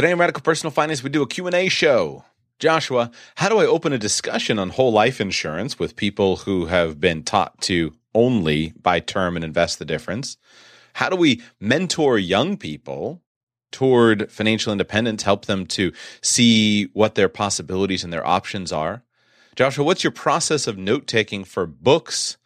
Today on Radical Personal Finance, we do a Q&A show. Joshua, how do I open a discussion on whole life insurance with people who have been taught to only buy term and invest the difference? How do we mentor young people toward financial independence, help them to see what their possibilities and their options are? Joshua, what's your process of note taking for books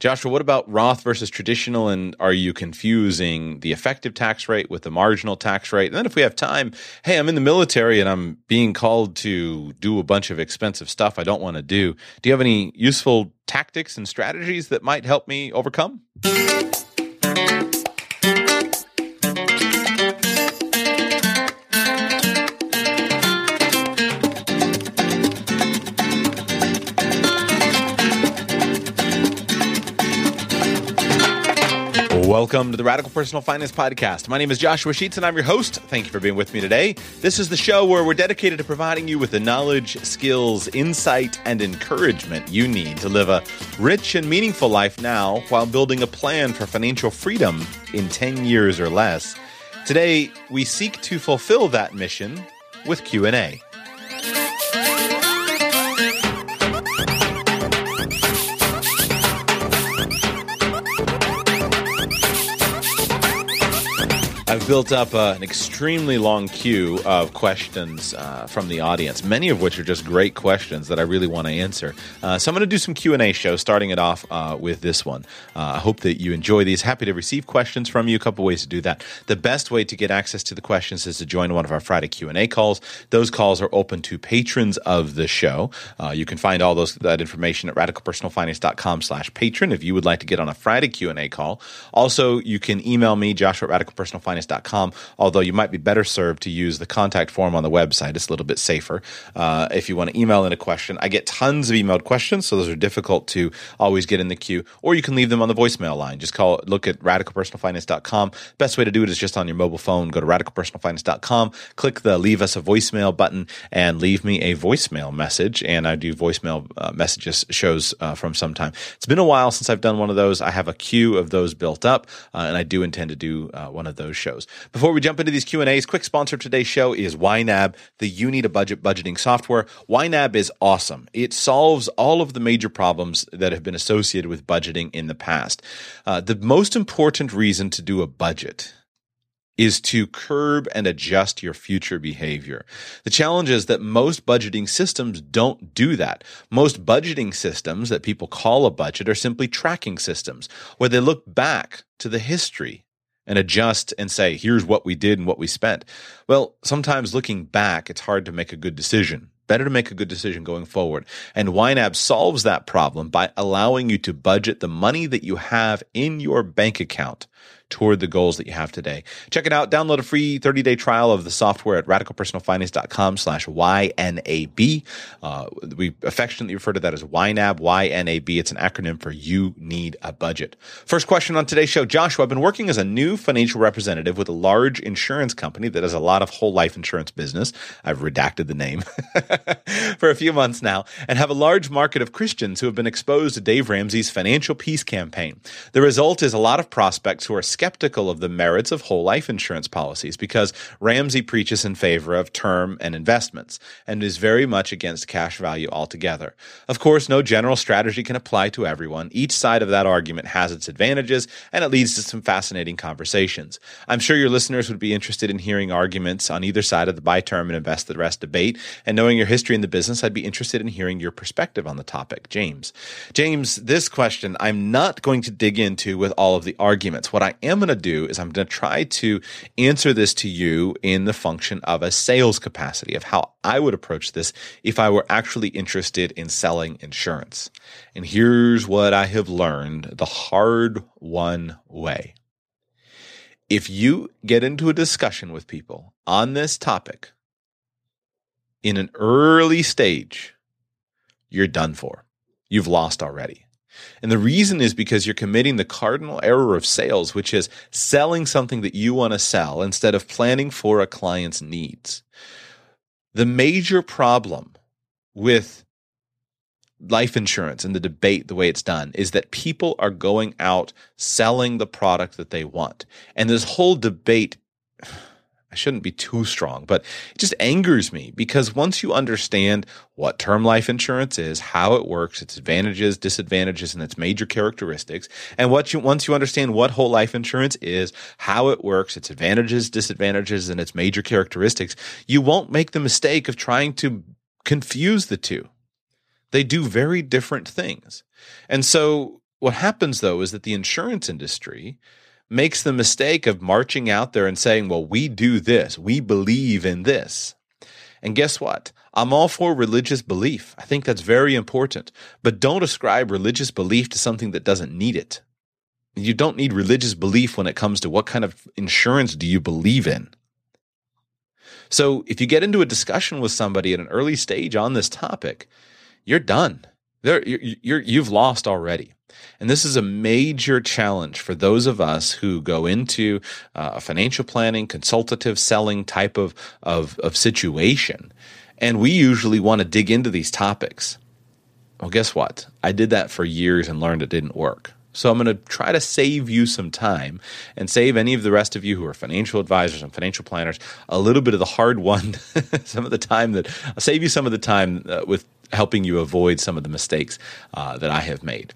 Joshua, what about Roth versus traditional? And are you confusing the effective tax rate with the marginal tax rate? And then if we have time, hey, I'm in the military and I'm being called to do a bunch of expensive stuff I don't want to do. Do you have any useful tactics and strategies that might help me overcome? Welcome to the Radical Personal Finance Podcast. My name is Joshua Sheets and I'm your host. Thank you for being with me today. This is the show where we're dedicated to providing you with the knowledge, skills, insight, and encouragement you need to live a rich and meaningful life now while building a plan for financial freedom in 10 years or less. Today, we seek to fulfill that mission with Q&A. I've built up uh, an extremely long queue of questions uh, from the audience, many of which are just great questions that I really want to answer. Uh, so I'm going to do some Q and A show, starting it off uh, with this one. Uh, I hope that you enjoy these. Happy to receive questions from you. A couple ways to do that. The best way to get access to the questions is to join one of our Friday Q and A calls. Those calls are open to patrons of the show. Uh, you can find all those that information at radicalpersonalfinance.com/slash patron if you would like to get on a Friday Q and A call. Also, you can email me Joshua at radicalpersonalfinance although you might be better served to use the contact form on the website. It's a little bit safer. Uh, if you want to email in a question, I get tons of emailed questions, so those are difficult to always get in the queue, or you can leave them on the voicemail line. Just call, look at radicalpersonalfinance.com. Best way to do it is just on your mobile phone. Go to radicalpersonalfinance.com, click the leave us a voicemail button, and leave me a voicemail message. And I do voicemail uh, messages shows uh, from some time. It's been a while since I've done one of those. I have a queue of those built up, uh, and I do intend to do uh, one of those shows shows. Before we jump into these Q&As, quick sponsor of today's show is YNAB, the You Need a Budget budgeting software. YNAB is awesome. It solves all of the major problems that have been associated with budgeting in the past. Uh, the most important reason to do a budget is to curb and adjust your future behavior. The challenge is that most budgeting systems don't do that. Most budgeting systems that people call a budget are simply tracking systems where they look back to the history and adjust and say, here's what we did and what we spent. Well, sometimes looking back, it's hard to make a good decision. Better to make a good decision going forward. And YNAB solves that problem by allowing you to budget the money that you have in your bank account toward the goals that you have today. Check it out. Download a free 30-day trial of the software at radicalpersonalfinance.com slash YNAB. Uh, we affectionately refer to that as YNAB, Y-N-A-B. It's an acronym for You Need a Budget. First question on today's show. Joshua, I've been working as a new financial representative with a large insurance company that has a lot of whole life insurance business. I've redacted the name for a few months now and have a large market of Christians who have been exposed to Dave Ramsey's financial peace campaign. The result is a lot of prospects who are skeptical of the merits of whole life insurance policies because Ramsey preaches in favor of term and investments and is very much against cash value altogether. Of course, no general strategy can apply to everyone. Each side of that argument has its advantages and it leads to some fascinating conversations. I'm sure your listeners would be interested in hearing arguments on either side of the buy term and invest the rest debate. And knowing your history in the business, I'd be interested in hearing your perspective on the topic. James. James, this question I'm not going to dig into with all of the arguments. What I going to do is I'm going to try to answer this to you in the function of a sales capacity of how I would approach this if I were actually interested in selling insurance. And here's what I have learned the hard won way. If you get into a discussion with people on this topic in an early stage, you're done for. You've lost already. And the reason is because you're committing the cardinal error of sales, which is selling something that you want to sell instead of planning for a client's needs. The major problem with life insurance and the debate, the way it's done, is that people are going out selling the product that they want. And this whole debate I shouldn't be too strong, but it just angers me because once you understand what term life insurance is, how it works, its advantages, disadvantages, and its major characteristics, and what you once you understand what whole life insurance is, how it works, its advantages, disadvantages, and its major characteristics, you won't make the mistake of trying to confuse the two. They do very different things. And so what happens though is that the insurance industry makes the mistake of marching out there and saying, well, we do this, we believe in this. And guess what? I'm all for religious belief. I think that's very important. But don't ascribe religious belief to something that doesn't need it. You don't need religious belief when it comes to what kind of insurance do you believe in. So if you get into a discussion with somebody at an early stage on this topic, you're done. There, you're, you have lost already. And this is a major challenge for those of us who go into uh, a financial planning, consultative selling type of, of, of situation. And we usually want to dig into these topics. Well, guess what? I did that for years and learned it didn't work. So I'm going to try to save you some time and save any of the rest of you who are financial advisors and financial planners a little bit of the hard one, some of the time that I'll save you some of the time uh, with helping you avoid some of the mistakes uh, that I have made.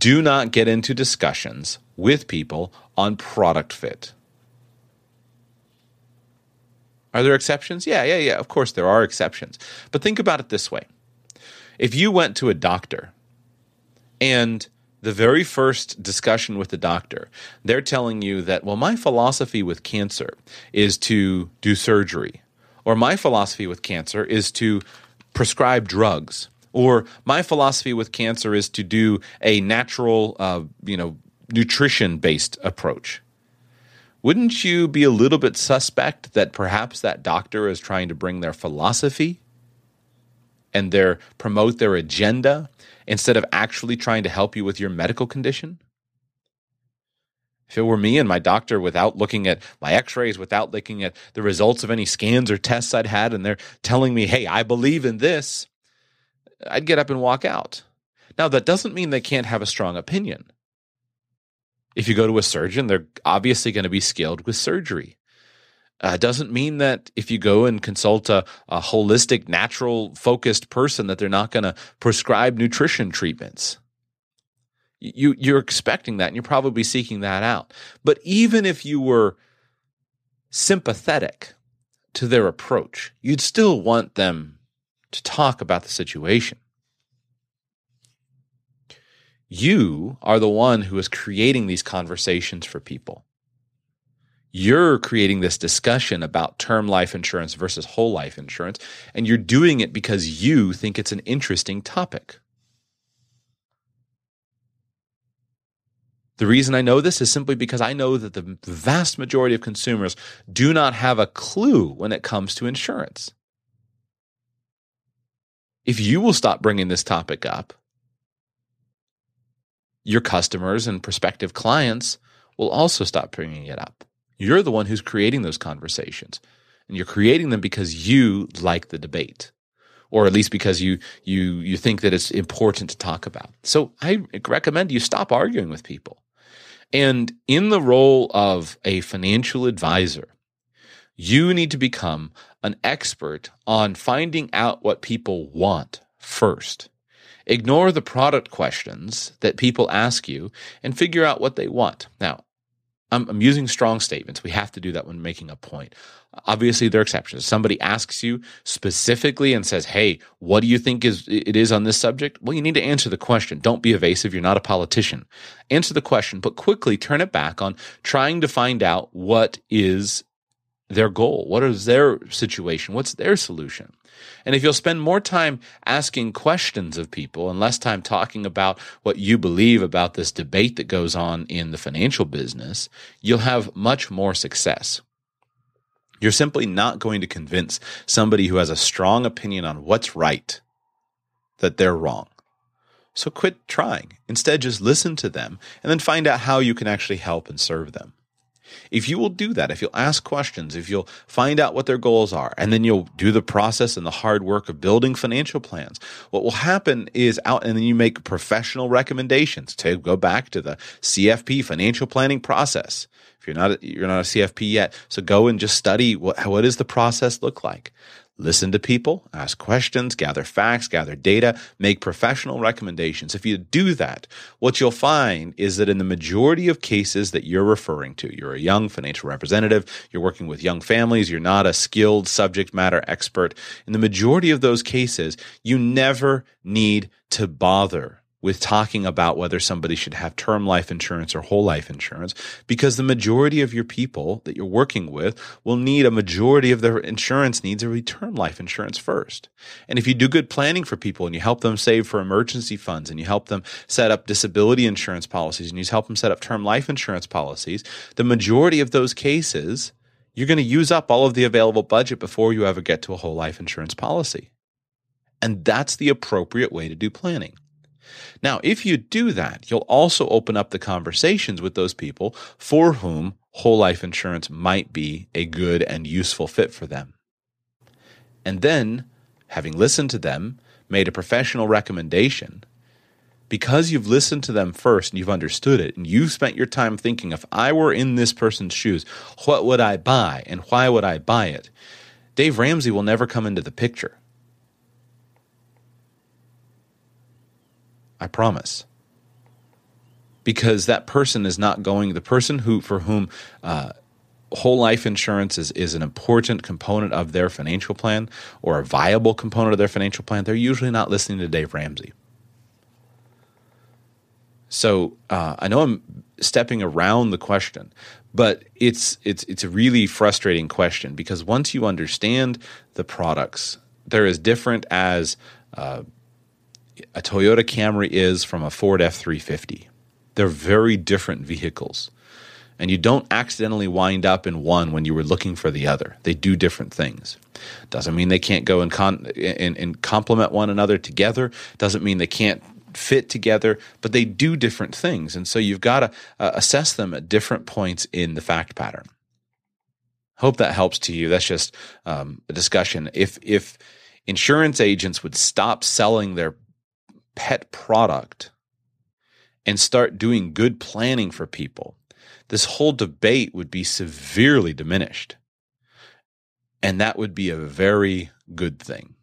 Do not get into discussions with people on product fit. Are there exceptions? Yeah, yeah, yeah. Of course, there are exceptions. But think about it this way if you went to a doctor and the very first discussion with the doctor, they're telling you that, well, my philosophy with cancer is to do surgery, or my philosophy with cancer is to prescribe drugs. Or my philosophy with cancer is to do a natural, uh, you know, nutrition based approach. Wouldn't you be a little bit suspect that perhaps that doctor is trying to bring their philosophy and their promote their agenda instead of actually trying to help you with your medical condition? If it were me and my doctor, without looking at my x rays, without looking at the results of any scans or tests I'd had, and they're telling me, hey, I believe in this, I'd get up and walk out. Now, that doesn't mean they can't have a strong opinion. If you go to a surgeon, they're obviously going to be skilled with surgery. Uh, doesn't mean that if you go and consult a, a holistic, natural focused person, that they're not going to prescribe nutrition treatments. You, you're expecting that and you're probably seeking that out. But even if you were sympathetic to their approach, you'd still want them to talk about the situation. You are the one who is creating these conversations for people. You're creating this discussion about term life insurance versus whole life insurance, and you're doing it because you think it's an interesting topic. The reason I know this is simply because I know that the vast majority of consumers do not have a clue when it comes to insurance if you will stop bringing this topic up, your customers and prospective clients will also stop bringing it up. You're the one who's creating those conversations, and you're creating them because you like the debate, or at least because you you you think that it's important to talk about. So I recommend you stop arguing with people. And in the role of a financial advisor, you need to become an expert on finding out what people want first. Ignore the product questions that people ask you and figure out what they want. Now, I'm, I'm, using strong statements. We have to do that when making a point. Obviously, there are exceptions. Somebody asks you specifically and says, "Hey, what do you think is it is on this subject?" Well, you need to answer the question. Don't be evasive. You're not a politician. Answer the question, but quickly turn it back on trying to find out what is their goal? What is their situation? What's their solution? And if you'll spend more time asking questions of people and less time talking about what you believe about this debate that goes on in the financial business, you'll have much more success. You're simply not going to convince somebody who has a strong opinion on what's right that they're wrong. So quit trying. Instead, just listen to them and then find out how you can actually help and serve them. If you will do that, if you'll ask questions, if you'll find out what their goals are, and then you'll do the process and the hard work of building financial plans, what will happen is out, and then you make professional recommendations to go back to the CFP financial planning process. If you're not, you're not a CFP yet, so go and just study what, what does the process look like? Listen to people, ask questions, gather facts, gather data, make professional recommendations. If you do that, what you'll find is that in the majority of cases that you're referring to, you're a young financial representative, you're working with young families, you're not a skilled subject matter expert. In the majority of those cases, you never need to bother with talking about whether somebody should have term life insurance or whole life insurance because the majority of your people that you're working with will need a majority of their insurance needs a term life insurance first. And if you do good planning for people and you help them save for emergency funds and you help them set up disability insurance policies and you help them set up term life insurance policies, the majority of those cases, you're going to use up all of the available budget before you ever get to a whole life insurance policy. And that's the appropriate way to do planning. Now, if you do that, you'll also open up the conversations with those people for whom whole life insurance might be a good and useful fit for them. And then, having listened to them, made a professional recommendation, because you've listened to them first and you've understood it and you've spent your time thinking, if I were in this person's shoes, what would I buy and why would I buy it? Dave Ramsey will never come into the picture. I promise. Because that person is not going, the person who, for whom, uh, whole life insurance is, is an important component of their financial plan or a viable component of their financial plan, they're usually not listening to Dave Ramsey. So uh, I know I'm stepping around the question, but it's it's it's a really frustrating question because once you understand the products, they're as different as uh, a Toyota Camry is from a Ford F 350. They're very different vehicles. And you don't accidentally wind up in one when you were looking for the other. They do different things. Doesn't mean they can't go and, con- and, and complement one another together. Doesn't mean they can't fit together, but they do different things. And so you've got to uh, assess them at different points in the fact pattern. Hope that helps to you. That's just um, a discussion. If if insurance agents would stop selling their pet product and start doing good planning for people, this whole debate would be severely diminished. And that would be a very good thing.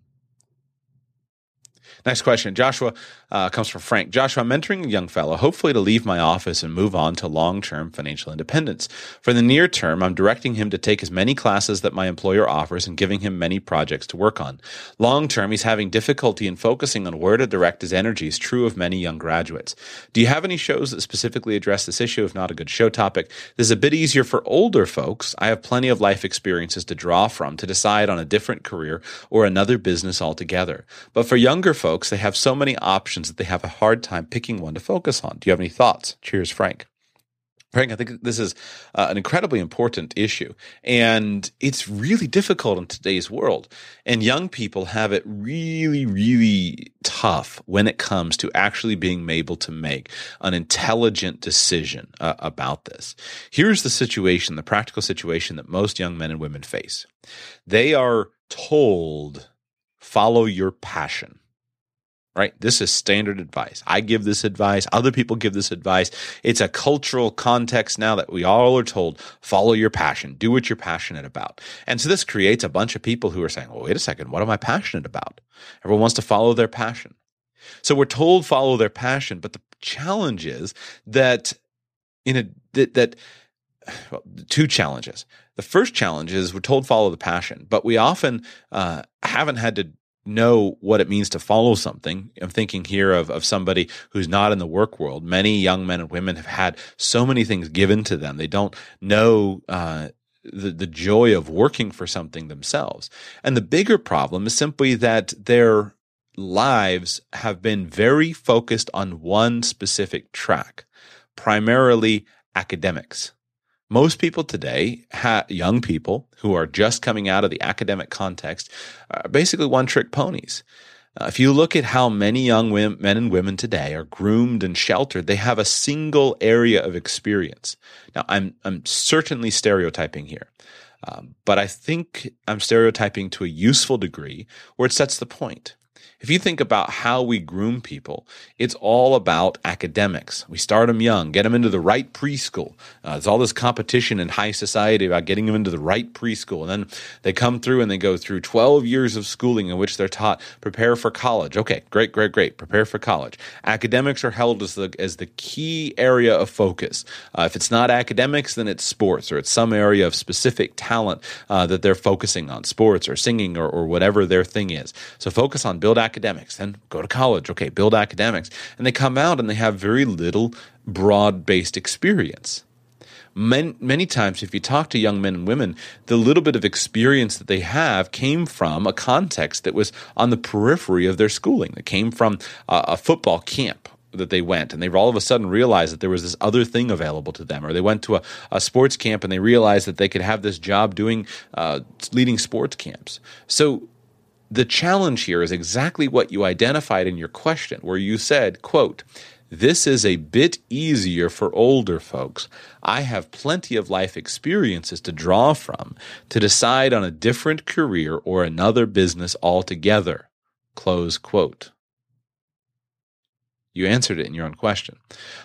Next question. Joshua uh, comes from Frank. Joshua, I'm mentoring a young fellow, hopefully to leave my office and move on to long term financial independence. For the near term, I'm directing him to take as many classes that my employer offers and giving him many projects to work on. Long term, he's having difficulty in focusing on where to direct his energies, true of many young graduates. Do you have any shows that specifically address this issue? If not a good show topic, this is a bit easier for older folks. I have plenty of life experiences to draw from to decide on a different career or another business altogether. But for younger folks, they have so many options options that they have a hard time picking one to focus on. Do you have any thoughts? Cheers, Frank. Frank, I think this is uh, an incredibly important issue, and it's really difficult in today's world. And young people have it really, really tough when it comes to actually being able to make an intelligent decision uh, about this. Here's the situation, the practical situation that most young men and women face. They are told, follow your passion right? This is standard advice. I give this advice. Other people give this advice. It's a cultural context now that we all are told, follow your passion, do what you're passionate about. And so this creates a bunch of people who are saying, well, wait a second, what am I passionate about? Everyone wants to follow their passion. So we're told follow their passion, but the challenge is that in a, that, that well, two challenges. The first challenge is we're told follow the passion, but we often uh, haven't had to know what it means to follow something. I'm thinking here of, of somebody who's not in the work world. Many young men and women have had so many things given to them. They don't know, uh, the, the joy of working for something themselves. And the bigger problem is simply that their lives have been very focused on one specific track, primarily academics. Most people today, ha- young people who are just coming out of the academic context, are basically one trick ponies. Uh, if you look at how many young women, men and women today are groomed and sheltered, they have a single area of experience. Now, I'm I'm certainly stereotyping here, um, but I think I'm stereotyping to a useful degree where it sets the point. If you think about how we groom people, it's all about academics. We start them young, get them into the right preschool. Uh, there's all this competition in high society about getting them into the right preschool. And then they come through and they go through 12 years of schooling in which they're taught prepare for college. Okay, great, great, great. Prepare for college. Academics are held as the, as the key area of focus. Uh, if it's not academics, then it's sports or it's some area of specific talent uh, that they're focusing on, sports or singing or, or whatever their thing is. So focus on build academics, then go to college. Okay, build academics. And they come out and they have very little broad based experience. Many, many times, if you talk to young men and women, the little bit of experience that they have came from a context that was on the periphery of their schooling, that came from a, a football camp that they went and they all of a sudden realized that there was this other thing available to them or they went to a, a sports camp and they realized that they could have this job doing uh, leading sports camps so the challenge here is exactly what you identified in your question, where you said, quote, this is a bit easier for older folks. I have plenty of life experiences to draw from to decide on a different career or another business altogether. Close quote. You answered it in your own question.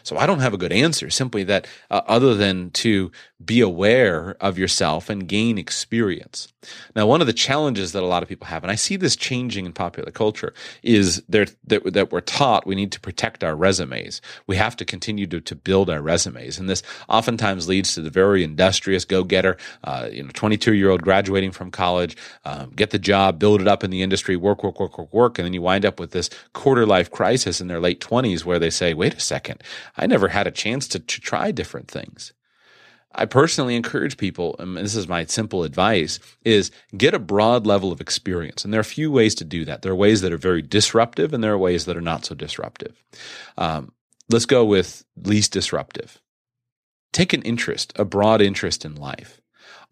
So I don't have a good answer, simply that uh, other than to be aware of yourself and gain experience. Now, one of the challenges that a lot of people have, and I see this changing in popular culture, is that, that we're taught we need to protect our resumes. We have to continue to, to build our resumes. And this oftentimes leads to the very industrious go getter, uh, you know, 22 year old graduating from college, um, get the job, build it up in the industry, work, work, work, work, work. And then you wind up with this quarter life crisis in their late 20s 20s where they say, wait a second, I never had a chance to, to try different things. I personally encourage people, and this is my simple advice, is get a broad level of experience. And there are a few ways to do that. There are ways that are very disruptive and there are ways that are not so disruptive. Um, let's go with least disruptive. Take an interest, a broad interest in life.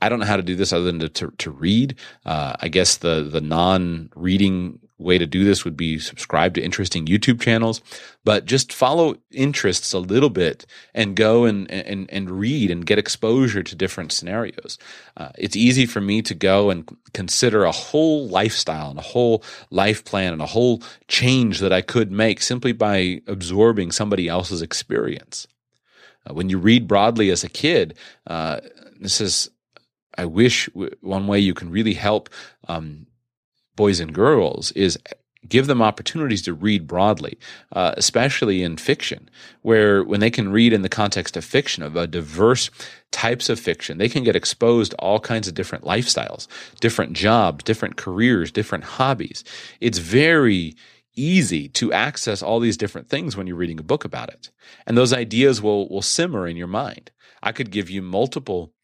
I don't know how to do this other than to, to, to read. Uh, I guess the, the non reading way to do this would be subscribe to interesting YouTube channels, but just follow interests a little bit and go and, and, and read and get exposure to different scenarios. Uh, it's easy for me to go and consider a whole lifestyle and a whole life plan and a whole change that I could make simply by absorbing somebody else's experience. Uh, when you read broadly as a kid, uh, this is I wish one way you can really help um, boys and girls is give them opportunities to read broadly, uh, especially in fiction, where when they can read in the context of fiction, of a diverse types of fiction, they can get exposed to all kinds of different lifestyles, different jobs, different careers, different hobbies. It's very easy to access all these different things when you're reading a book about it. And those ideas will, will simmer in your mind. I could give you multiple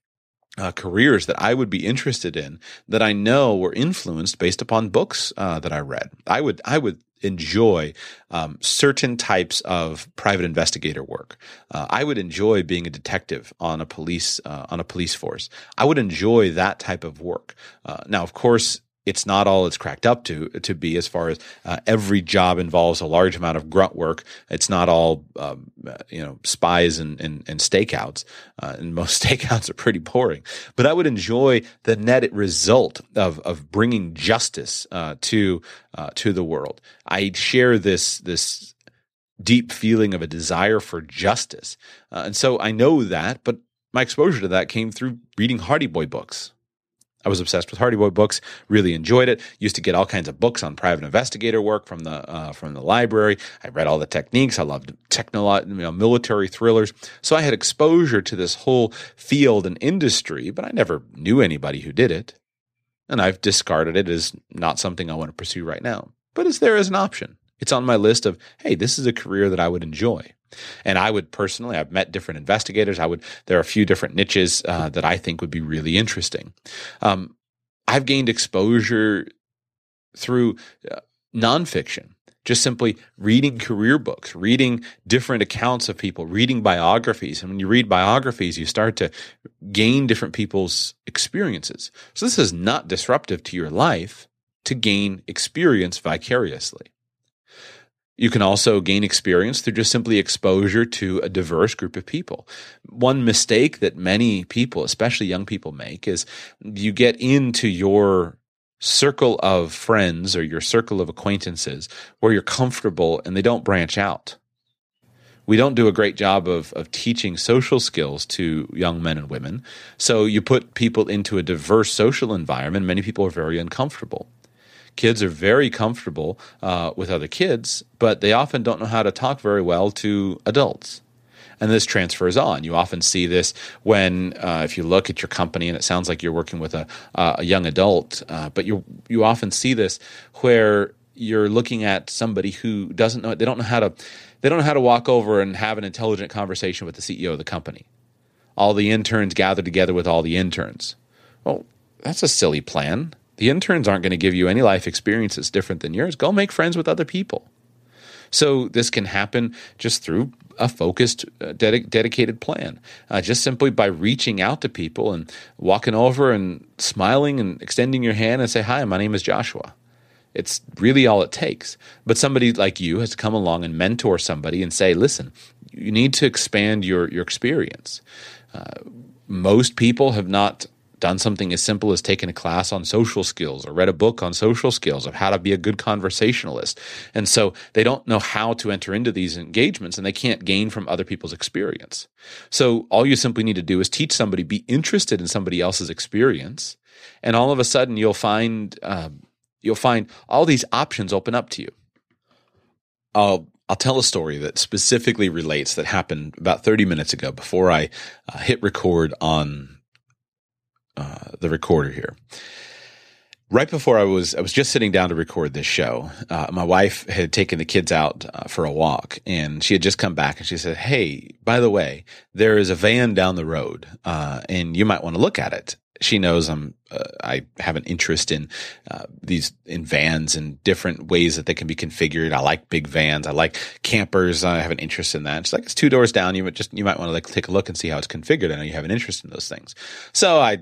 uh, careers that I would be interested in that I know were influenced based upon books uh, that I read. I would I would enjoy um, certain types of private investigator work. Uh, I would enjoy being a detective on a police uh, on a police force. I would enjoy that type of work. Uh, now, of course, it's not all it's cracked up to to be as far as uh, every job involves a large amount of grunt work. It's not all um, you know spies and and, and stakeouts, uh, and most stakeouts are pretty boring. But I would enjoy the net result of of bringing justice uh, to uh, to the world. I share this this deep feeling of a desire for justice, uh, and so I know that, but. My exposure to that came through reading Hardy Boy books. I was obsessed with Hardy Boy books. Really enjoyed it. Used to get all kinds of books on private investigator work from the uh, from the library. I read all the techniques. I loved technolo- you know, military thrillers. So I had exposure to this whole field and industry, but I never knew anybody who did it, and I've discarded it as not something I want to pursue right now. But it's there as an option. It's on my list of hey, this is a career that I would enjoy. And I would personally, I've met different investigators. I would, there are a few different niches uh, that I think would be really interesting. Um, I've gained exposure through uh, nonfiction, just simply reading career books, reading different accounts of people, reading biographies. And when you read biographies, you start to gain different people's experiences. So this is not disruptive to your life. to gain experience vicariously. You can also gain experience through just simply exposure to a diverse group of people. One mistake that many people, especially young people, make is you get into your circle of friends or your circle of acquaintances where you're comfortable and they don't branch out. We don't do a great job of, of teaching social skills to young men and women. So you put people into a diverse social environment. Many people are very uncomfortable kids are very comfortable uh, with other kids, but they often don't know how to talk very well to adults. And this transfers on. You often see this when, uh, if you look at your company, and it sounds like you're working with a, uh, a young adult, uh, but you you often see this where you're looking at somebody who doesn't know they don't know how to they don't know how to walk over and have an intelligent conversation with the CEO of the company. All the interns gather together with all the interns. Well, that's a silly plan. The interns aren't going to give you any life experience that's different than yours. Go make friends with other people. So this can happen just through a focused, uh, ded- dedicated plan. Uh, just simply by reaching out to people and walking over and smiling and extending your hand and say, "Hi, my name is Joshua." It's really all it takes. But somebody like you has to come along and mentor somebody and say, "Listen, you need to expand your your experience." Uh, most people have not done something as simple as taken a class on social skills or read a book on social skills of how to be a good conversationalist. And so they don't know how to enter into these engagements and they can't gain from other people's experience. So all you simply need to do is teach somebody, be interested in somebody else's experience. And all of a sudden you'll find, um, you'll find all these options open up to you. I'll I'll tell a story that specifically relates that happened about 30 minutes ago before I uh, hit record on uh, the recorder here. Right before I was, I was just sitting down to record this show. Uh, my wife had taken the kids out uh, for a walk, and she had just come back, and she said, "Hey, by the way, there is a van down the road, uh, and you might want to look at it." She knows I'm uh, I have an interest in uh, these in vans and different ways that they can be configured. I like big vans. I like campers. I have an interest in that. She's like, it's two doors down. You might just you might want to like take a look and see how it's configured. I know you have an interest in those things. So I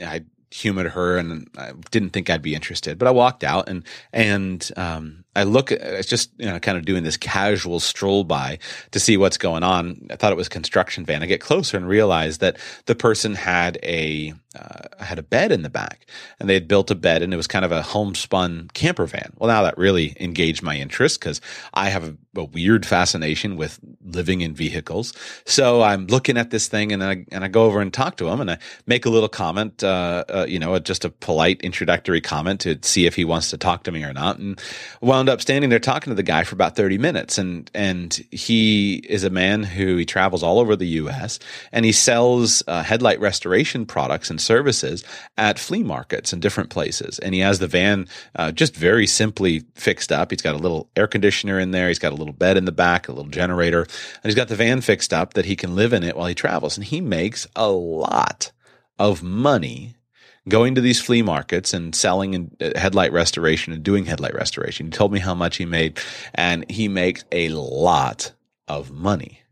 I humored her and I didn't think I'd be interested, but I walked out and and um, I look it's just you know kind of doing this casual stroll by to see what's going on. I thought it was construction van. I get closer and realize that the person had a uh, had a bed in the back, and they had built a bed, and it was kind of a homespun camper van. Well, now that really engaged my interest because I have a, a, weird fascination with living in vehicles. So I'm looking at this thing, and I and I go over and talk to him, and I make a little comment, uh, uh, you know, just a polite introductory comment to see if he wants to talk to me or not, and wound up standing there talking to the guy for about 30 minutes. And, and he is a man who he travels all over the U.S. and he sells uh, headlight restoration products and services at flea markets and different places. And he has the van uh, just very simply fixed up. He's got a little air conditioner in there. He's got a little bed in the back, a little generator, and he's got the van fixed up that he can live in it while he travels. And he makes a lot of money going to these flea markets and selling and uh, headlight restoration and doing headlight restoration. He told me how much he made, and he makes a lot of money.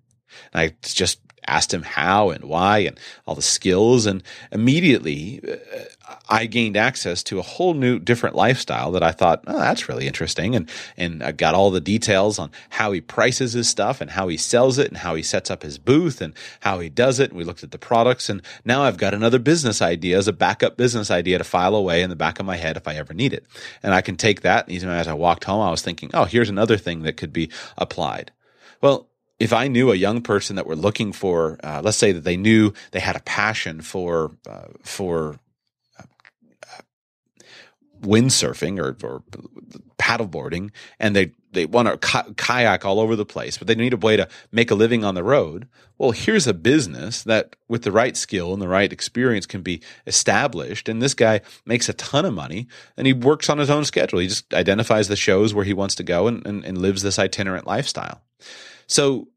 And I just asked him how and why and all the skills. And immediately uh, I gained access to a whole new different lifestyle that I thought, oh, that's really interesting. And, and I got all the details on how he prices his stuff and how he sells it and how he sets up his booth and how he does it. And we looked at the products and now I've got another business idea as a backup business idea to file away in the back of my head if I ever need it. And I can take that. Even as I walked home, I was thinking, oh, here's another thing that could be applied. Well, if I knew a young person that were looking for, uh, let's say that they knew they had a passion for uh, for uh, windsurfing or, or paddleboarding, and they they want to k- kayak all over the place, but they need a way to make a living on the road. Well, here's a business that, with the right skill and the right experience, can be established. And this guy makes a ton of money, and he works on his own schedule. He just identifies the shows where he wants to go and, and, and lives this itinerant lifestyle. So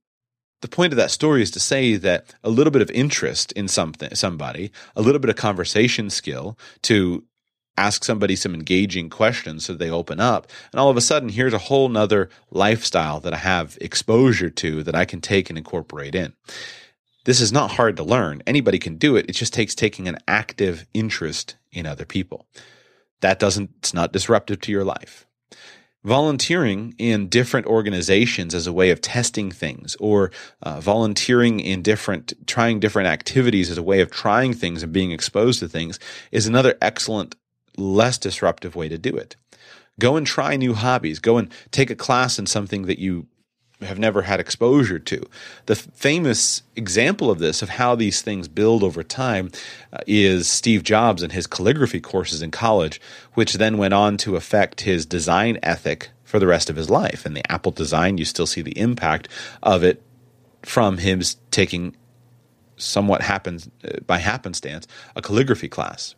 the point of that story is to say that a little bit of interest in something, somebody, a little bit of conversation skill to ask somebody some engaging questions so they open up. And all of a sudden, here's a whole nother lifestyle that I have exposure to that I can take and incorporate in. This is not hard to learn. Anybody can do it. It just takes taking an active interest in other people. that doesn't, it's not disruptive to your life. Volunteering in different organizations as a way of testing things, or uh, volunteering in different, trying different activities as a way of trying things and being exposed to things is another excellent, less disruptive way to do it. Go and try new hobbies. Go and take a class in something that you have never had exposure to. The famous example of this, of how these things build over time, uh, is Steve Jobs and his calligraphy courses in college, which then went on to affect his design ethic for the rest of his life. And the Apple design, you still see the impact of it from him taking somewhat happens uh, by happenstance a calligraphy class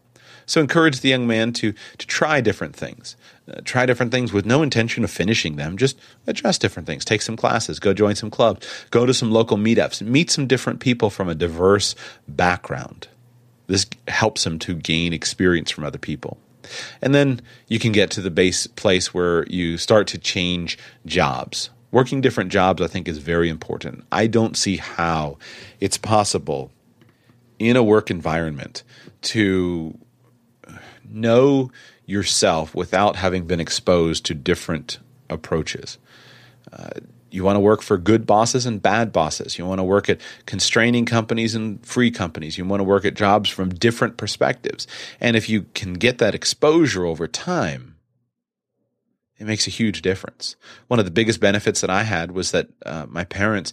so encourage the young man to to try different things, uh, try different things with no intention of finishing them. Just address different things. Take some classes. Go join some clubs. Go to some local meetups. Meet some different people from a diverse background. This helps him to gain experience from other people. And then you can get to the base place where you start to change jobs. Working different jobs, I think, is very important. I don't see how it's possible in a work environment to know yourself without having been exposed to different approaches. Uh, you want to work for good bosses and bad bosses. You want to work at constraining companies and free companies. You want to work at jobs from different perspectives. And if you can get that exposure over time, it makes a huge difference. One of the biggest benefits that I had was that uh, my parents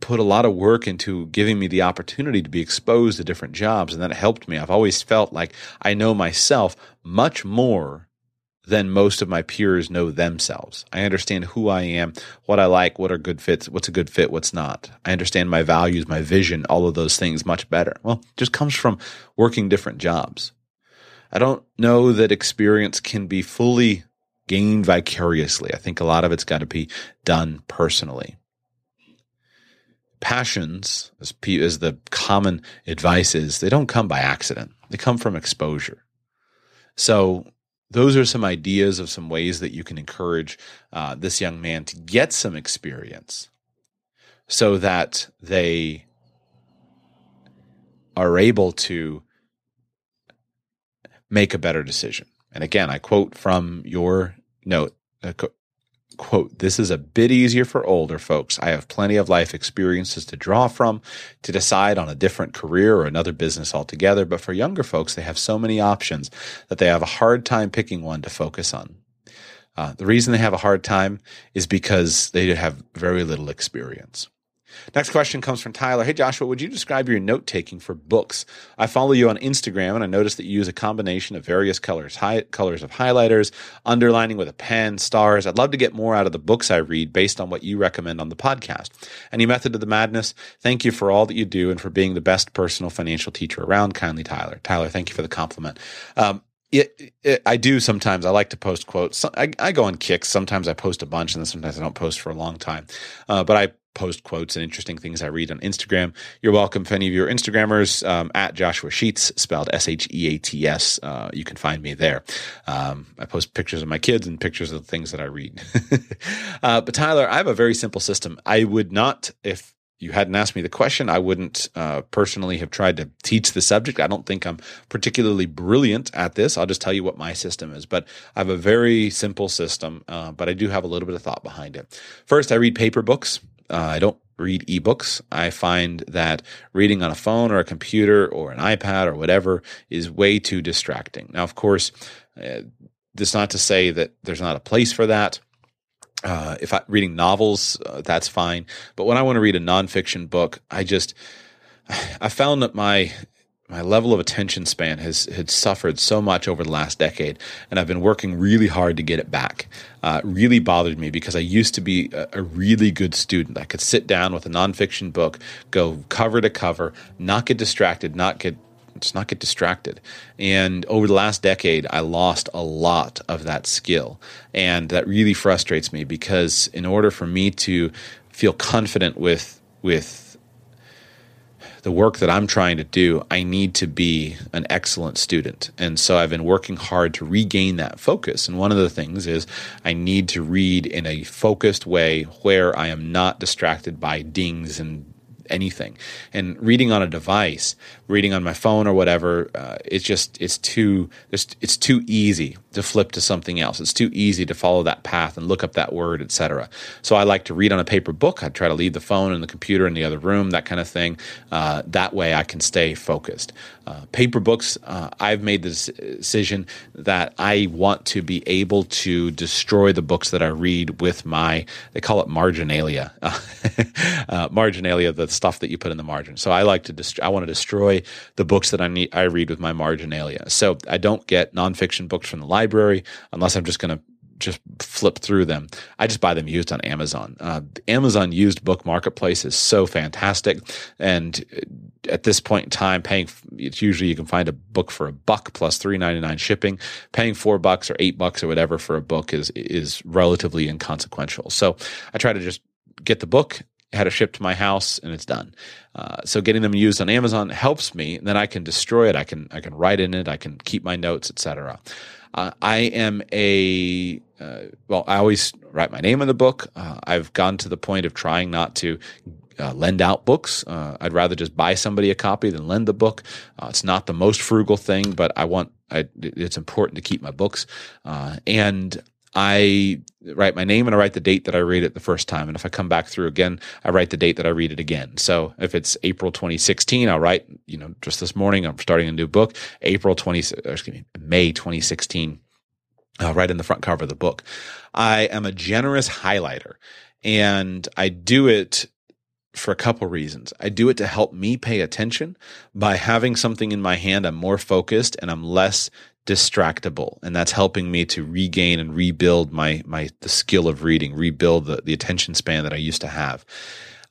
put a lot of work into giving me the opportunity to be exposed to different jobs, and that helped me. I've always felt like I know myself much more than most of my peers know themselves. I understand who I am, what I like, what are good fits, what's a good fit, what's not. I understand my values, my vision, all of those things much better. Well, just comes from working different jobs. I don't know that experience can be fully gained vicariously. I think a lot of it's got to be done personally passions, as, as the common advice is, they don't come by accident. They come from exposure. So those are some ideas of some ways that you can encourage uh, this young man to get some experience so that they are able to make a better decision. And again, I quote from your note, uh, quote, this is a bit easier for older folks. I have plenty of life experiences to draw from to decide on a different career or another business altogether. But for younger folks, they have so many options that they have a hard time picking one to focus on. Uh, the reason they have a hard time is because they have very little experience. Next question comes from Tyler. Hey, Joshua, would you describe your note taking for books? I follow you on Instagram and I noticed that you use a combination of various colors, high, colors of highlighters, underlining with a pen, stars. I'd love to get more out of the books I read based on what you recommend on the podcast. Any method of the madness? Thank you for all that you do and for being the best personal financial teacher around. Kindly, Tyler. Tyler, thank you for the compliment. Um, it, it, I do sometimes. I like to post quotes. I, I, go on kicks. Sometimes I post a bunch, and then sometimes I don't post for a long time. Uh, but I post quotes and interesting things I read on Instagram. You're welcome if any of your Instagrammers um, at Joshua Sheets, spelled S H E A T S. Uh, you can find me there. Um, I post pictures of my kids and pictures of the things that I read. uh, but Tyler, I have a very simple system. I would not, if you hadn't asked me the question, I wouldn't uh, personally have tried to teach the subject. I don't think I'm particularly brilliant at this. I'll just tell you what my system is. But I have a very simple system, uh, but I do have a little bit of thought behind it. First, I read paper books. Uh, I don't read ebooks. I find that reading on a phone or a computer or an iPad or whatever is way too distracting. Now, of course, uh, this not to say that there's not a place for that. Uh, if I reading novels, uh, that's fine. But when I want to read a nonfiction book, I just I found that my my level of attention span has had suffered so much over the last decade, and I've been working really hard to get it back. Uh, really bothered me because I used to be a, a, really good student. I could sit down with a nonfiction book, go cover to cover, not get distracted, not get just not get distracted. And over the last decade, I lost a lot of that skill, and that really frustrates me because in order for me to feel confident with with the work that I'm trying to do, I need to be an excellent student. And so I've been working hard to regain that focus. And one of the things is I need to read in a focused way where I am not distracted by dings and anything. And reading on a device reading on my phone or whatever, uh, it's just it's too it's too easy to flip to something else. It's too easy to follow that path and look up that word, etc. So I like to read on a paper book. I try to leave the phone and the computer in the other room, that kind of thing. Uh, that way, I can stay focused. Uh, paper books, uh, I've made the decision that I want to be able to destroy the books that I read with my, they call it marginalia. uh, marginalia, the stuff that you put in the margin. So I like to, dest- I want to destroy the books that I need, I read with my marginalia. So I don't get nonfiction books from the library unless I'm just going to just flip through them. I just buy them used on Amazon. Uh, Amazon used book marketplace is so fantastic, and uh, at this point in time, paying it's usually you can find a book for a buck plus three ninety nine shipping. Paying four bucks or eight bucks or whatever for a book is is relatively inconsequential. So I try to just get the book had it shipped to my house and it's done. Uh, so getting them used on Amazon helps me. Then I can destroy it. I can I can write in it. I can keep my notes, etc. Uh, I am a uh, well. I always write my name in the book. Uh, I've gone to the point of trying not to uh, lend out books. Uh, I'd rather just buy somebody a copy than lend the book. It's not the most frugal thing, but I want. I, it's important to keep my books, and I write my name and I write the date that I read it the first time. And if I come back through again, I write the date that I read it again. So if it's April 2016, I'll write, you know, just this morning, I'm starting a new book, April 20, excuse me, May 2016. Uh, right in the front cover of the book. I am a generous highlighter and I do it for a couple reasons. I do it to help me pay attention. By having something in my hand, I'm more focused and I'm less distractible. And that's helping me to regain and rebuild my my the skill of reading rebuild the, the attention span that i used to have.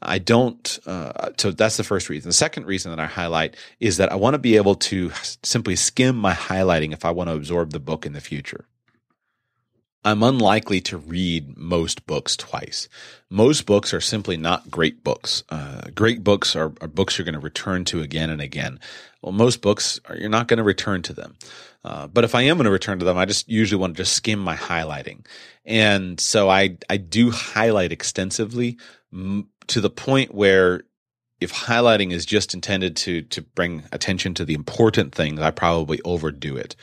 I don't uh, so that's the first reason. The second reason that i highlight is that i want to be able to simply skim my highlighting if i want to absorb the book in the future I'm unlikely to read most books twice. Most books are simply not great books. Uh, great books are, are, books you're going to return to again and again. Well, most books are, you're not going to return to them. Uh, but if I am going to return to them, I just usually want to just skim my highlighting, and so I I do highlight extensively m- to the point where if highlighting is just intended to to bring attention to the important things, I probably overdo it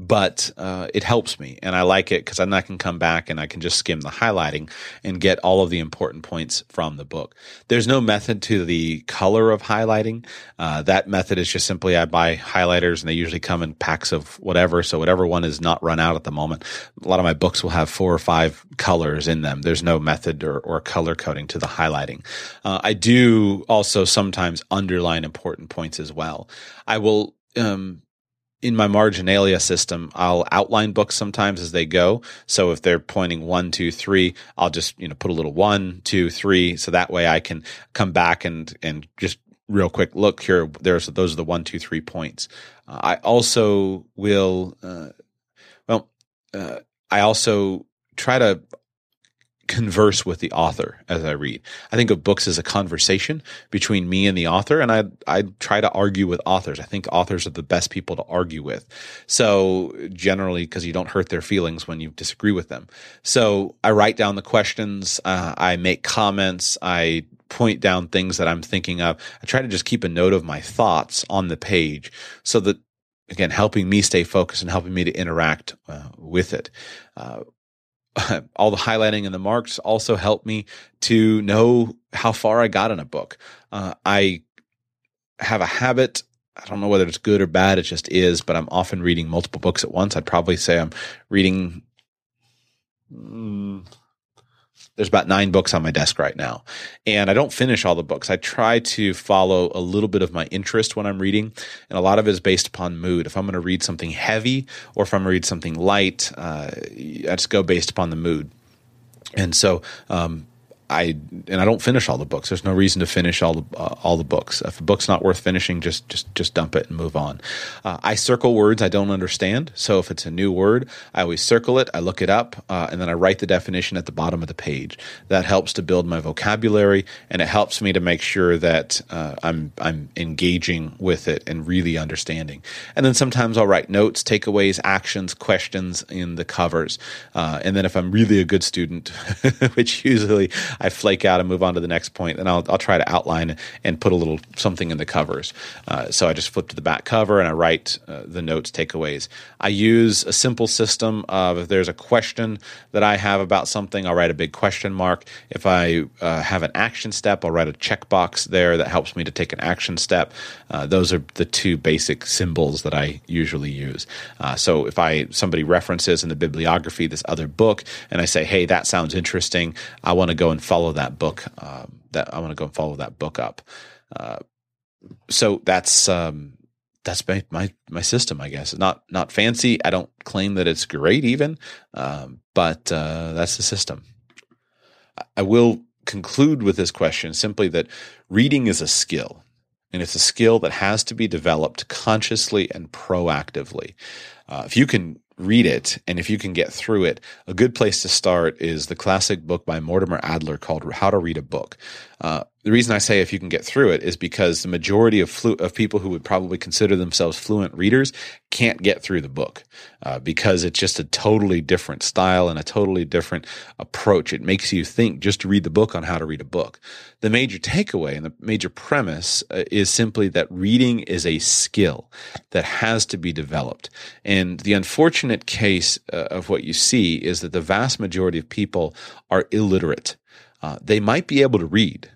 but uh, it helps me and I like it because then I can come back and I can just skim the highlighting and get all of the important points from the book. There's no method to the color of highlighting. Uh, that method is just simply I buy highlighters and they usually come in packs of whatever. So whatever one is not run out at the moment. A lot of my books will have four or five colors in them. There's no method or, or color coding to the highlighting. Uh, I do also sometimes underline important points as well. I will um, in my marginalia system, I'll outline books sometimes as they go. So if they're pointing one, two, three, I'll just, you know, put a little one, two, three. So that way I can come back and, and just real quick look here. There's, those are the one, two, three points. Uh, I also will, uh, well, uh, I also try to converse with the author as I read. I think of books as a conversation between me and the author, and I I try to argue with authors. I think authors are the best people to argue with. So generally, because you don't hurt their feelings when you disagree with them. So I write down the questions. Uh, I make comments. I point down things that I'm thinking of. I try to just keep a note of my thoughts on the page so that again helping me stay focused and helping me to interact uh, with it. Uh, all the highlighting and the marks also help me to know how far I got in a book. Uh, I have a habit. I don't know whether it's good or bad. It just is, but I'm often reading multiple books at once. I'd probably say I'm reading. Mm, there's about nine books on my desk right now. And I don't finish all the books. I try to follow a little bit of my interest when I'm reading. And a lot of it is based upon mood. If I'm going to read something heavy or if I'm going to read something light, uh, I just go based upon the mood. And so, um, I and I don't finish all the books. There's no reason to finish all the uh, all the books. If a book's not worth finishing, just just just dump it and move on. Uh, I circle words I don't understand. So if it's a new word, I always circle it. I look it up, uh, and then I write the definition at the bottom of the page. That helps to build my vocabulary, and it helps me to make sure that uh, I'm I'm engaging with it and really understanding. And then sometimes I'll write notes, takeaways, actions, questions in the covers. Uh, and then if I'm really a good student, which usually I flake out and move on to the next point, and I'll, I'll try to outline and put a little something in the covers. Uh, so I just flip to the back cover and I write uh, the notes, takeaways. I use a simple system of if there's a question that I have about something, I'll write a big question mark. If I uh, have an action step, I'll write a checkbox there that helps me to take an action step. Uh, those are the two basic symbols that I usually use. Uh, so if I somebody references in the bibliography this other book, and I say, "Hey, that sounds interesting. I want to go and follow that book. Um, that I want to go and follow that book up." Uh, so that's um, that's my, my, my system, I guess. Not not fancy. I don't claim that it's great, even, um, but uh, that's the system. I will conclude with this question simply that reading is a skill, and it's a skill that has to be developed consciously and proactively. Uh, if you can read it and if you can get through it, a good place to start is the classic book by Mortimer Adler called How to Read a Book. Uh, the reason I say if you can get through it is because the majority of flu- of people who would probably consider themselves fluent readers can't get through the book uh, because it's just a totally different style and a totally different approach. It makes you think just to read the book on how to read a book. The major takeaway and the major premise uh, is simply that reading is a skill that has to be developed. And the unfortunate case uh, of what you see is that the vast majority of people are illiterate. Uh, they might be able to read,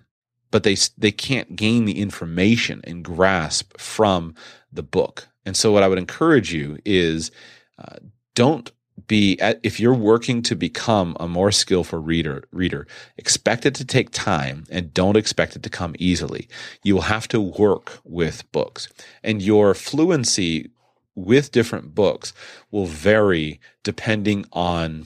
but they they can't gain the information and grasp from the book. And so, what I would encourage you is uh, don't be if you're working to become a more skillful reader reader expect it to take time and don't expect it to come easily you will have to work with books and your fluency with different books will vary depending on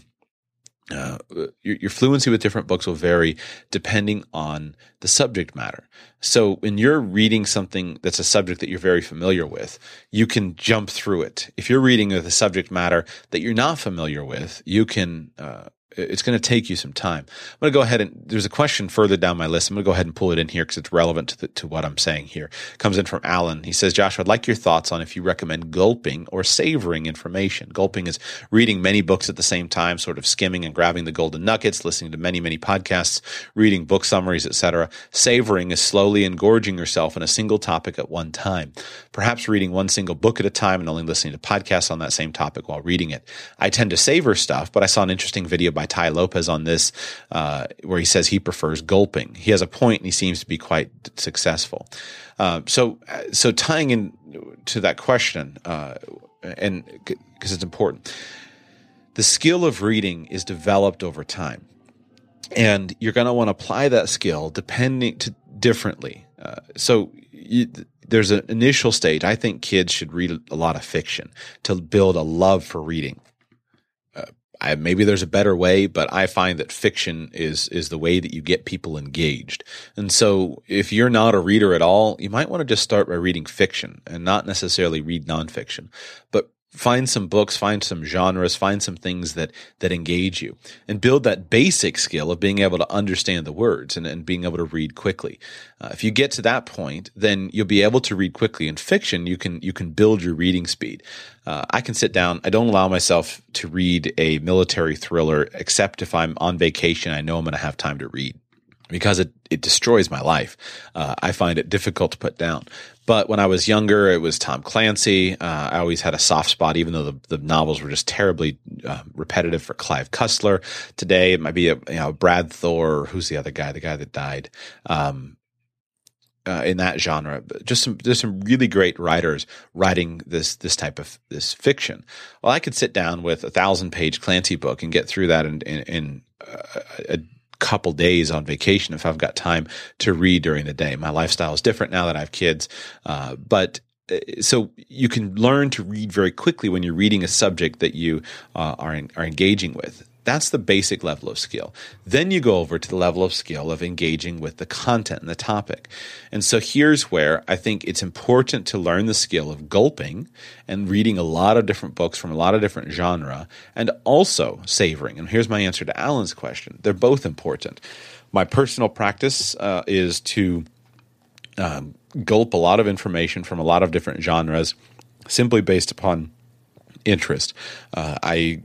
uh, your, your, fluency with different books will vary depending on the subject matter. So when you're reading something that's a subject that you're very familiar with, you can jump through it. If you're reading with a subject matter that you're not familiar with, you can uh, it's going to take you some time. I'm going to go ahead and there's a question further down my list. I'm going to go ahead and pull it in here because it's relevant to, the, to what I'm saying here. It comes in from Alan. He says, Josh, I'd like your thoughts on if you recommend gulping or savoring information. Gulping is reading many books at the same time, sort of skimming and grabbing the golden nuggets, listening to many, many podcasts, reading book summaries, etc. Savoring is slowly engorging yourself in a single topic at one time. Perhaps reading one single book at a time and only listening to podcasts on that same topic while reading it. I tend to savor stuff, but I saw an interesting video by Tai Lopez on this, uh, where he says he prefers gulping. He has a point, and he seems to be quite successful. Uh, so, so tying in to that question, uh, and because it's important, the skill of reading is developed over time, and you're going to want to apply that skill depending to differently. Uh, so. You, there's an initial stage. I think kids should read a lot of fiction to build a love for reading. I, maybe there's a better way, but I find that fiction is is the way that you get people engaged. And so, if you're not a reader at all, you might want to just start by reading fiction and not necessarily read nonfiction. But find some books, find some genres, find some things that that engage you, and build that basic skill of being able to understand the words and, and being able to read quickly. Uh, if you get to that point, then you'll be able to read quickly. In fiction, you can you can build your reading speed. Uh, I can sit down. I don't allow myself to read a military thriller except if I'm on vacation. I know I'm going to have time to read because it, it destroys my life. Uh, I find it difficult to put down. But when I was younger, it was Tom Clancy. Uh, I always had a soft spot, even though the, the novels were just terribly uh, repetitive for Clive Cussler. Today, it might be a you know Brad Thor. Who's the other guy? The guy that died. Um, uh, in that genre. but Just some there's some really great writers writing this this type of this fiction. Well, I could sit down with a thousand page Clancy book and get through that in in, in a, a couple days on vacation if I've got time to read during the day. My lifestyle is different now that I have kids, uh, but uh, so you can learn to read very quickly when you're reading a subject that you uh, are in, are engaging with. That's the basic level of skill. Then you go over to the level of skill of engaging with the content and the topic. And so here's where I think it's important to learn the skill of gulping and reading a lot of different books from a lot of different genre and also savoring. And here's my answer to Alan's question. They're both important. My personal practice uh, is to um, gulp a lot of information from a lot of different genres simply based upon interest. Uh, I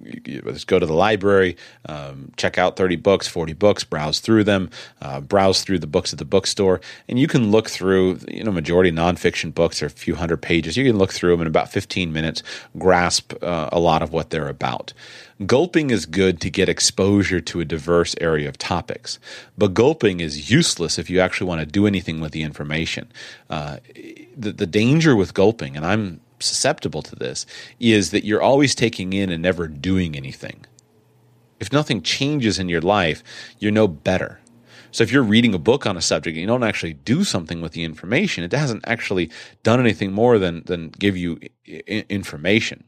go to the library, um, check out 30 books, 40 books, browse through them, uh, browse through the books at the bookstore, and you can look through, you know, majority nonfiction books are a few hundred pages. You can look through them in about 15 minutes, grasp uh, a lot of what they're about. Gulping is good to get exposure to a diverse area of topics, but gulping is useless if you actually want to do anything with the information. Uh, the, the danger with gulping, and I'm susceptible to this is that you're always taking in and never doing anything. If nothing changes in your life, you're no better. So if you're reading a book on a subject and you don't actually do something with the information, it hasn't actually done anything more than than give you I- information.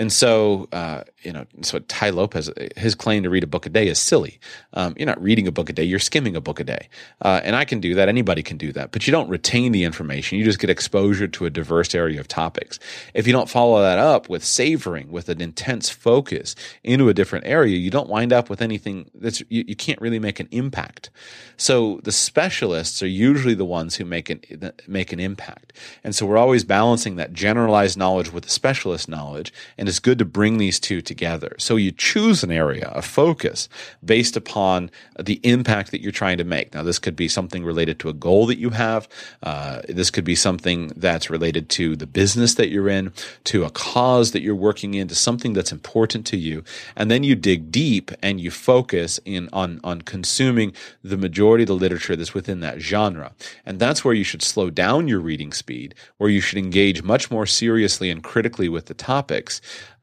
And so, uh, you know, so Tai Lopez, his claim to read a book a day is silly. Um, you're not reading a book a day; you're skimming a book a day. Uh, and I can do that. Anybody can do that. But you don't retain the information. You just get exposure to a diverse area of topics. If you don't follow that up with savoring, with an intense focus into a different area, you don't wind up with anything that's you, you can't really make an impact. So the specialists are usually the ones who make an make an impact. And so we're always balancing that generalized knowledge with the specialist knowledge and it's good to bring these two together. So you choose an area of focus based upon the impact that you're trying to make. Now, this could be something related to a goal that you have. Uh, this could be something that's related to the business that you're in, to a cause that you're working in, to something that's important to you. And then you dig deep and you focus in on, on consuming the majority of the literature that's within that genre. And that's where you should slow down your reading speed, where you should engage much more seriously and critically with the topics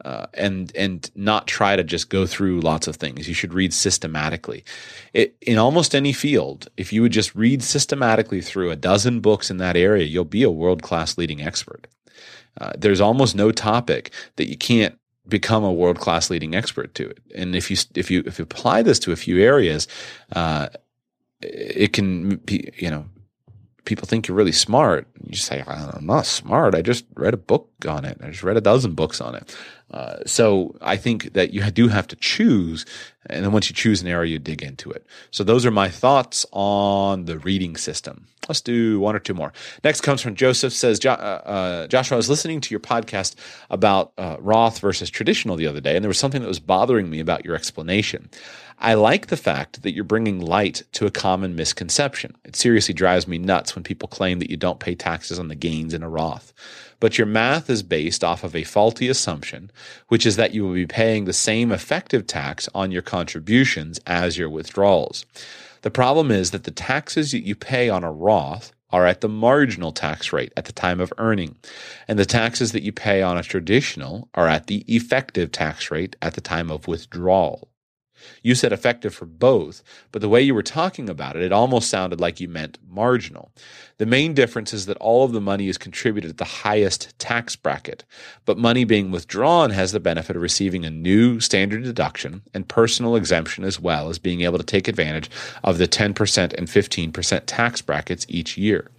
uh, and and not try to just go through lots of things. You should read systematically. It, in almost any field, if you would just read systematically through a dozen books in that area, you'll be a world class leading expert. Uh, there's almost no topic that you can't become a world class leading expert to it. And if you if you if you apply this to a few areas, uh, it can be you know people think you're really smart. You say, I'm not smart. I just read a book on it. I just read a dozen books on it. Uh, so I think that you do have to choose. And then once you choose an area, you dig into it. So those are my thoughts on the reading system. Let's do one or two more. Next comes from Joseph says, uh, uh, Joshua, I was listening to your podcast about uh, Roth versus traditional the other day, and there was something that was bothering me about your explanation. I like the fact that you're bringing light to a common misconception. It seriously drives me nuts when people claim that you don't pay taxes on the gains in a Roth. But your math is based off of a faulty assumption, which is that you will be paying the same effective tax on your contributions as your withdrawals. The problem is that the taxes that you pay on a Roth are at the marginal tax rate at the time of earning, and the taxes that you pay on a traditional are at the effective tax rate at the time of withdrawal. You said effective for both, but the way you were talking about it, it almost sounded like you meant marginal. The main difference is that all of the money is contributed at the highest tax bracket, but money being withdrawn has the benefit of receiving a new standard deduction and personal exemption as well as being able to take advantage of the 10% and 15% tax brackets each year.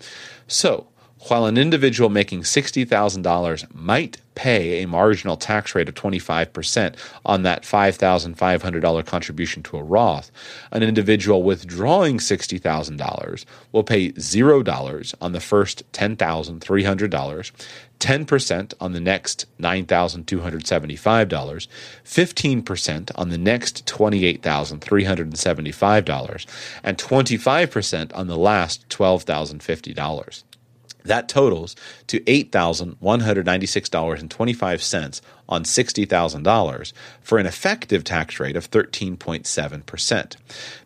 So, while an individual making $60,000 might pay a marginal tax rate of 25% on that $5,500 contribution to a Roth, an individual withdrawing $60,000 will pay $0 on the first $10,300, 10% on the next $9,275, 15% on the next $28,375, and 25% on the last $12,050. That totals to $8,196.25 on $60,000 for an effective tax rate of 13.7%.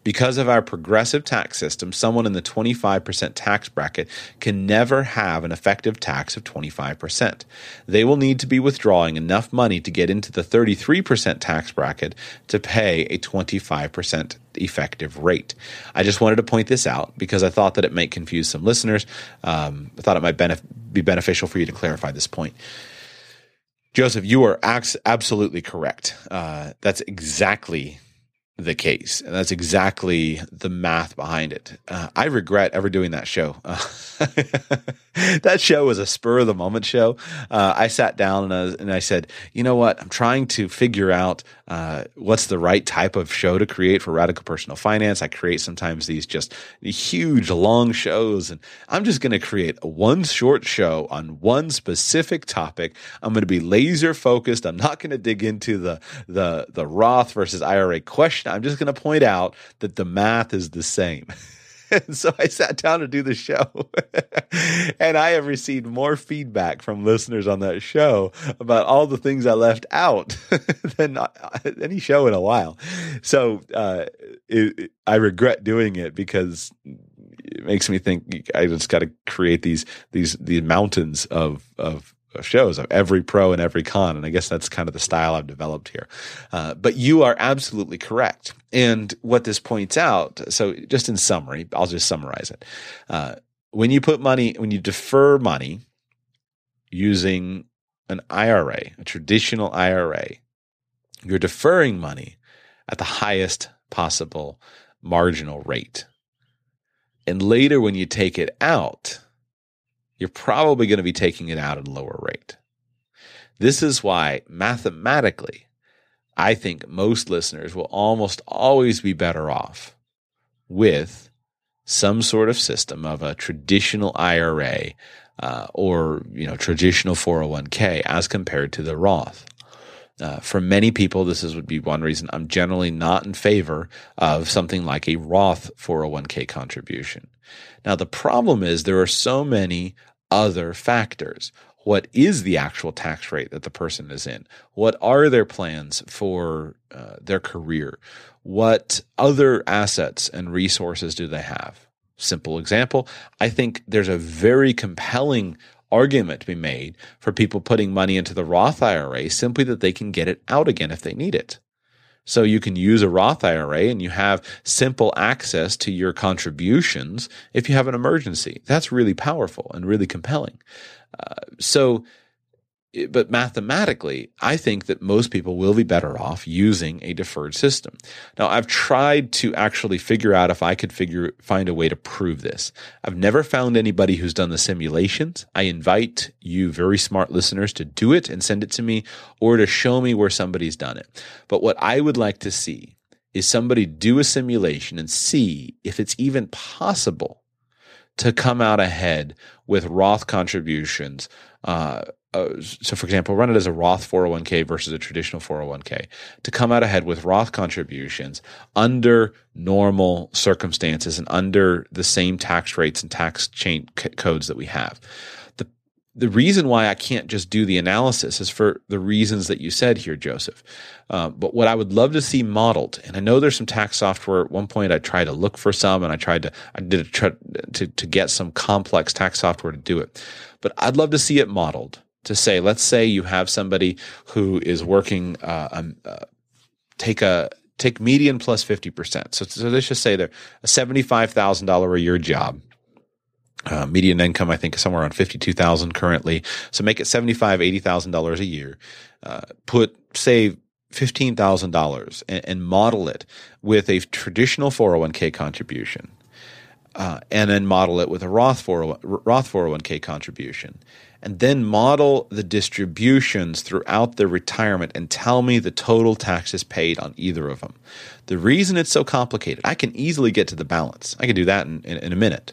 Because of our progressive tax system, someone in the 25% tax bracket can never have an effective tax of 25%. They will need to be withdrawing enough money to get into the 33% tax bracket to pay a 25% effective rate. I just wanted to point this out because I thought that it might confuse some listeners. Um, I thought it might benef- be beneficial for you to clarify this point. Joseph, you are absolutely correct. Uh, that's exactly the case. And that's exactly the math behind it. Uh, I regret ever doing that show. Uh, that show was a spur of the moment show. Uh, I sat down and I, and I, said, you know what? I'm trying to figure out uh, what's the right type of show to create for radical personal finance. I create sometimes these just huge, long shows, and I'm just going to create one short show on one specific topic. I'm going to be laser focused. I'm not going to dig into the the the Roth versus IRA question. I'm just going to point out that the math is the same. And so I sat down to do the show. and I have received more feedback from listeners on that show about all the things I left out than any show in a while. So uh, it, I regret doing it because it makes me think I just got to create these these these mountains of of shows of every pro and every con. And I guess that's kind of the style I've developed here. Uh, but you are absolutely correct. And what this points out, so just in summary, I'll just summarize it. Uh, when you put money, when you defer money using an IRA, a traditional IRA, you're deferring money at the highest possible marginal rate. And later, when you take it out, you're probably going to be taking it out at a lower rate. This is why mathematically, I think most listeners will almost always be better off with some sort of system of a traditional IRA uh, or you know traditional 401k as compared to the Roth. Uh, for many people, this is would be one reason I'm generally not in favor of something like a Roth 401k contribution. Now, the problem is there are so many other factors. What is the actual tax rate that the person is in? What are their plans for uh, their career? What other assets and resources do they have? Simple example. I think there's a very compelling argument to be made for people putting money into the Roth IRA simply that they can get it out again if they need it. So you can use a Roth IRA and you have simple access to your contributions if you have an emergency. That's really powerful and really compelling. Uh, so but mathematically, I think that most people will be better off using a deferred system. Now, I've tried to actually figure out if I could figure find a way to prove this. I've never found anybody who's done the simulations. I invite you very smart listeners to do it and send it to me or to show me where somebody's done it. But what I would like to see is somebody do a simulation and see if it's even possible to come out ahead with Roth contributions uh, uh, so for example, run it as a Roth 401k versus a traditional 401k to come out ahead with Roth contributions under normal circumstances and under the same tax rates and tax chain c- codes that we have. The the reason why I can't just do the analysis is for the reasons that you said here, Joseph. Uh, but what I would love to see modeled, and I know there's some tax software. At one point, I tried to look for some, and I tried to I did a try to to get some complex tax software to do it. But I'd love to see it modeled to say, let's say you have somebody who is working, uh, um, uh, take a take median plus fifty percent. So, so let's just say they're a seventy five thousand dollar a year job. Uh, median income, I think, is somewhere around fifty-two thousand currently. So make it seventy-five, eighty thousand dollars a year. Uh, put say fifteen thousand dollars and model it with a traditional four hundred one k contribution, uh, and then model it with a Roth 401, Roth 401k contribution and then model the distributions throughout their retirement and tell me the total taxes paid on either of them. The reason it's so complicated, I can easily get to the balance. I can do that in, in, in a minute.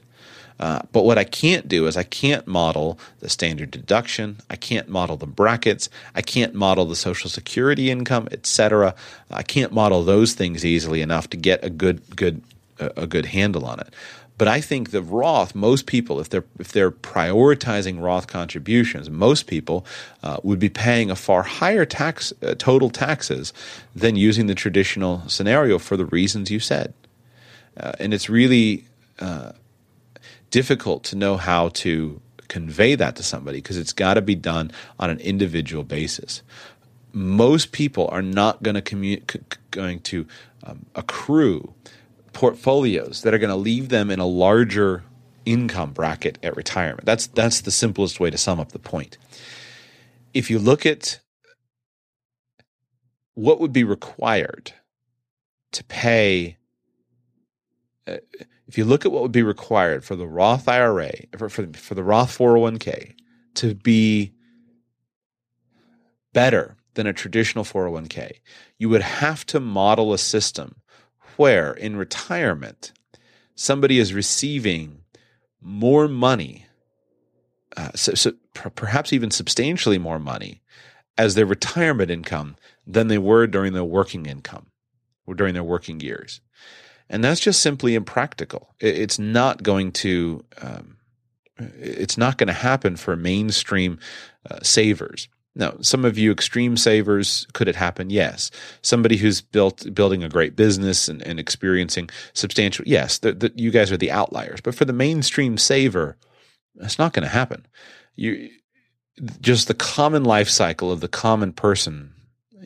Uh, but what I can't do is I can't model the standard deduction. I can't model the brackets. I can't model the social security income, etc. I can't model those things easily enough to get a good good a good handle on it. But I think the Roth, most people, if they're if they're prioritizing Roth contributions, most people uh, would be paying a far higher tax uh, total taxes than using the traditional scenario for the reasons you said. Uh, and it's really uh, difficult to know how to convey that to somebody because it's got to be done on an individual basis. Most people are not going to commu- c- going to um, accrue portfolios that are going to leave them in a larger income bracket at retirement. That's that's the simplest way to sum up the point. If you look at what would be required to pay. Uh, if you look at what would be required for the Roth IRA, for, for, for the Roth 401k to be better than a traditional 401k, you would have to model a system where in retirement, somebody is receiving more money, uh, so, so perhaps even substantially more money as their retirement income than they were during their working income or during their working years. And that's just simply impractical. It's not going to, um, it's not going to happen for mainstream uh, savers. Now, some of you extreme savers, could it happen? Yes. Somebody who's built building a great business and, and experiencing substantial, yes, the, the, you guys are the outliers. But for the mainstream saver, that's not going to happen. You just the common life cycle of the common person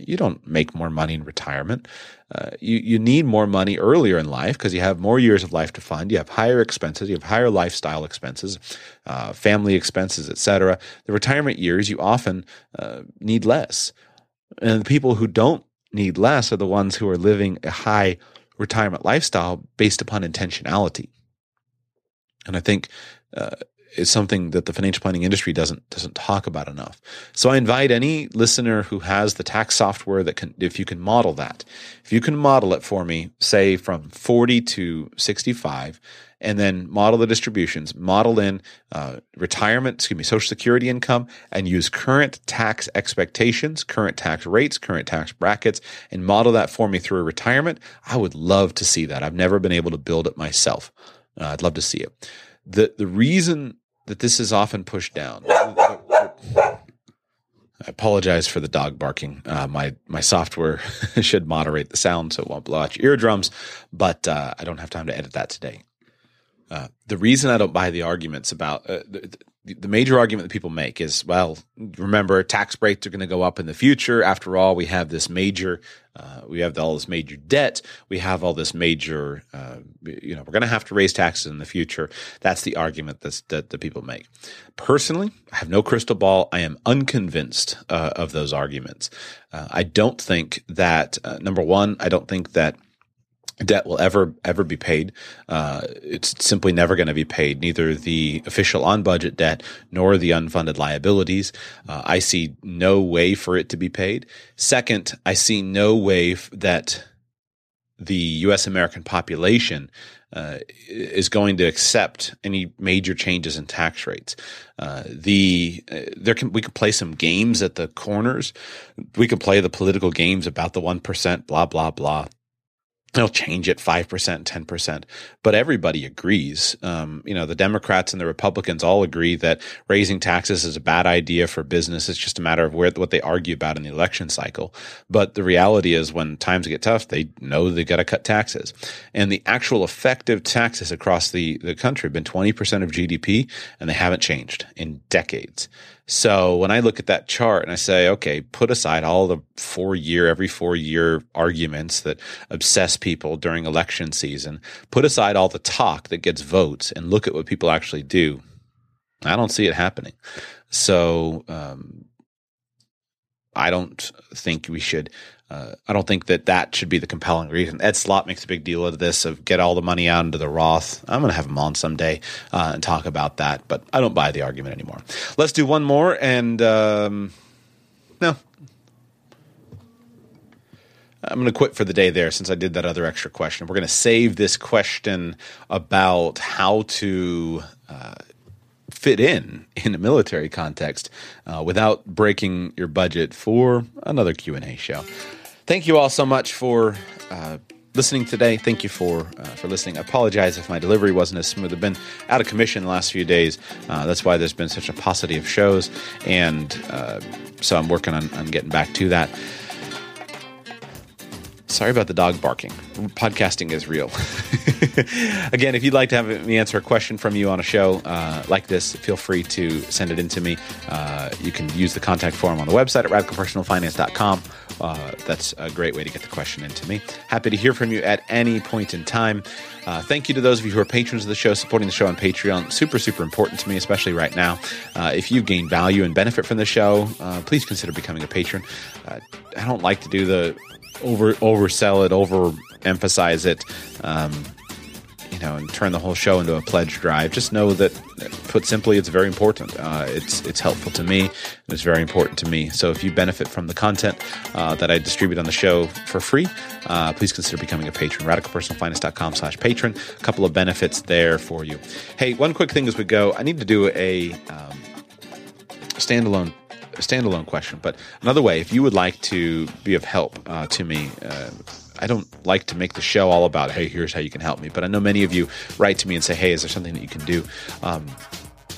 you don't make more money in retirement. Uh, you you need more money earlier in life because you have more years of life to fund. You have higher expenses. You have higher lifestyle expenses, uh, family expenses, etc. The retirement years you often uh, need less, and the people who don't need less are the ones who are living a high retirement lifestyle based upon intentionality. And I think uh, is something that the financial planning industry doesn't doesn't talk about enough. So I invite any listener who has the tax software that can if you can model that. If you can model it for me, say from 40 to 65 and then model the distributions, model in uh, retirement, excuse me, social security income, and use current tax expectations, current tax rates, current tax brackets, and model that for me through a retirement. I would love to see that. I've never been able to build it myself. Uh, I'd love to see it. The the reason that this is often pushed down. I apologize for the dog barking. Uh, my my software should moderate the sound so it won't blow out your eardrums, but uh, I don't have time to edit that today. Uh, the reason I don't buy the arguments about uh, the major argument that people make is, well, remember tax rates are going to go up in the future. After all, we have this major, uh, we have all this major debt. We have all this major, uh, you know, we're going to have to raise taxes in the future. That's the argument that's, that the people make. Personally, I have no crystal ball. I am unconvinced uh, of those arguments. Uh, I don't think that uh, number one, I don't think that debt will ever ever be paid. Uh, it's simply never going to be paid. Neither the official on budget debt nor the unfunded liabilities. Uh, I see no way for it to be paid. Second, I see no way f- that the U.S. American population uh, is going to accept any major changes in tax rates. Uh, the uh, there can we can play some games at the corners. We can play the political games about the one percent, blah blah blah they'll change it 5%, 10%, but everybody agrees. Um, you know, the Democrats and the Republicans all agree that raising taxes is a bad idea for business. It's just a matter of where, what they argue about in the election cycle. But the reality is when times get tough, they know they got to cut taxes. And the actual effective taxes across the, the country have been 20% of GDP and they haven't changed in decades. So when I look at that chart and I say, okay, put aside all the four year, every four year arguments that obsess people during election season, put aside all the talk that gets votes and look at what people actually do. I don't see it happening. So, um, I don't think we should uh, I don't think that that should be the compelling reason. Ed Slott makes a big deal of this of get all the money out into the Roth. I'm going to have him on someday uh, and talk about that, but I don't buy the argument anymore. Let's do one more, and um, no, I'm going to quit for the day there since I did that other extra question. We're going to save this question about how to uh, fit in in a military context uh, without breaking your budget for another Q&A show. Thank you all so much for uh, listening today. Thank you for uh, for listening. I apologize if my delivery wasn't as smooth. I've been out of commission the last few days. Uh, that's why there's been such a paucity of shows, and uh, so I'm working on, on getting back to that. Sorry about the dog barking. Podcasting is real. Again, if you'd like to have me answer a question from you on a show uh, like this, feel free to send it in to me. Uh, you can use the contact form on the website at radicalpersonalfinance.com. Uh, that's a great way to get the question into me. Happy to hear from you at any point in time. Uh, thank you to those of you who are patrons of the show, supporting the show on Patreon. Super, super important to me, especially right now. Uh, if you gain value and benefit from the show, uh, please consider becoming a patron. Uh, I don't like to do the over oversell it, over emphasize it. Um, you know, and turn the whole show into a pledge drive. Just know that, put simply, it's very important. Uh, it's it's helpful to me, it's very important to me. So if you benefit from the content uh, that I distribute on the show for free, uh, please consider becoming a patron. RadicalPersonalFinance.com slash patron. A couple of benefits there for you. Hey, one quick thing as we go. I need to do a um, standalone standalone question, but another way, if you would like to be of help uh, to me, uh, I don't like to make the show all about, hey, here's how you can help me. But I know many of you write to me and say, hey, is there something that you can do? Um,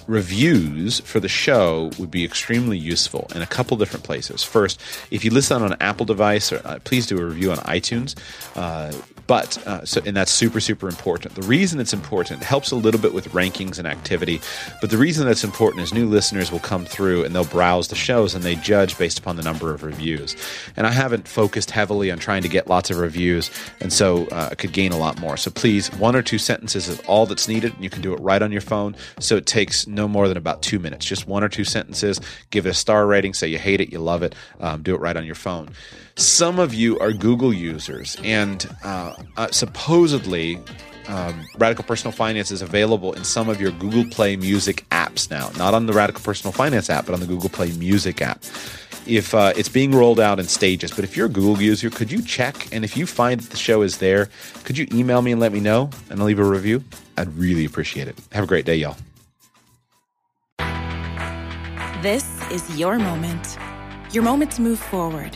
reviews for the show would be extremely useful in a couple different places. First, if you listen on an Apple device, or, uh, please do a review on iTunes. Uh, but uh, so, and that's super super important. The reason it's important it helps a little bit with rankings and activity, but the reason that's important is new listeners will come through and they'll browse the shows and they judge based upon the number of reviews. And I haven't focused heavily on trying to get lots of reviews, and so uh, I could gain a lot more. So please, one or two sentences is all that's needed. and You can do it right on your phone, so it takes no more than about two minutes. Just one or two sentences. Give it a star rating. Say you hate it, you love it. Um, do it right on your phone. Some of you are Google users, and uh, uh, supposedly um, Radical Personal Finance is available in some of your Google Play Music apps now. Not on the Radical Personal Finance app, but on the Google Play Music app. If uh, it's being rolled out in stages, but if you're a Google user, could you check? And if you find that the show is there, could you email me and let me know and I'll leave a review? I'd really appreciate it. Have a great day, y'all. This is your moment. Your moment to move forward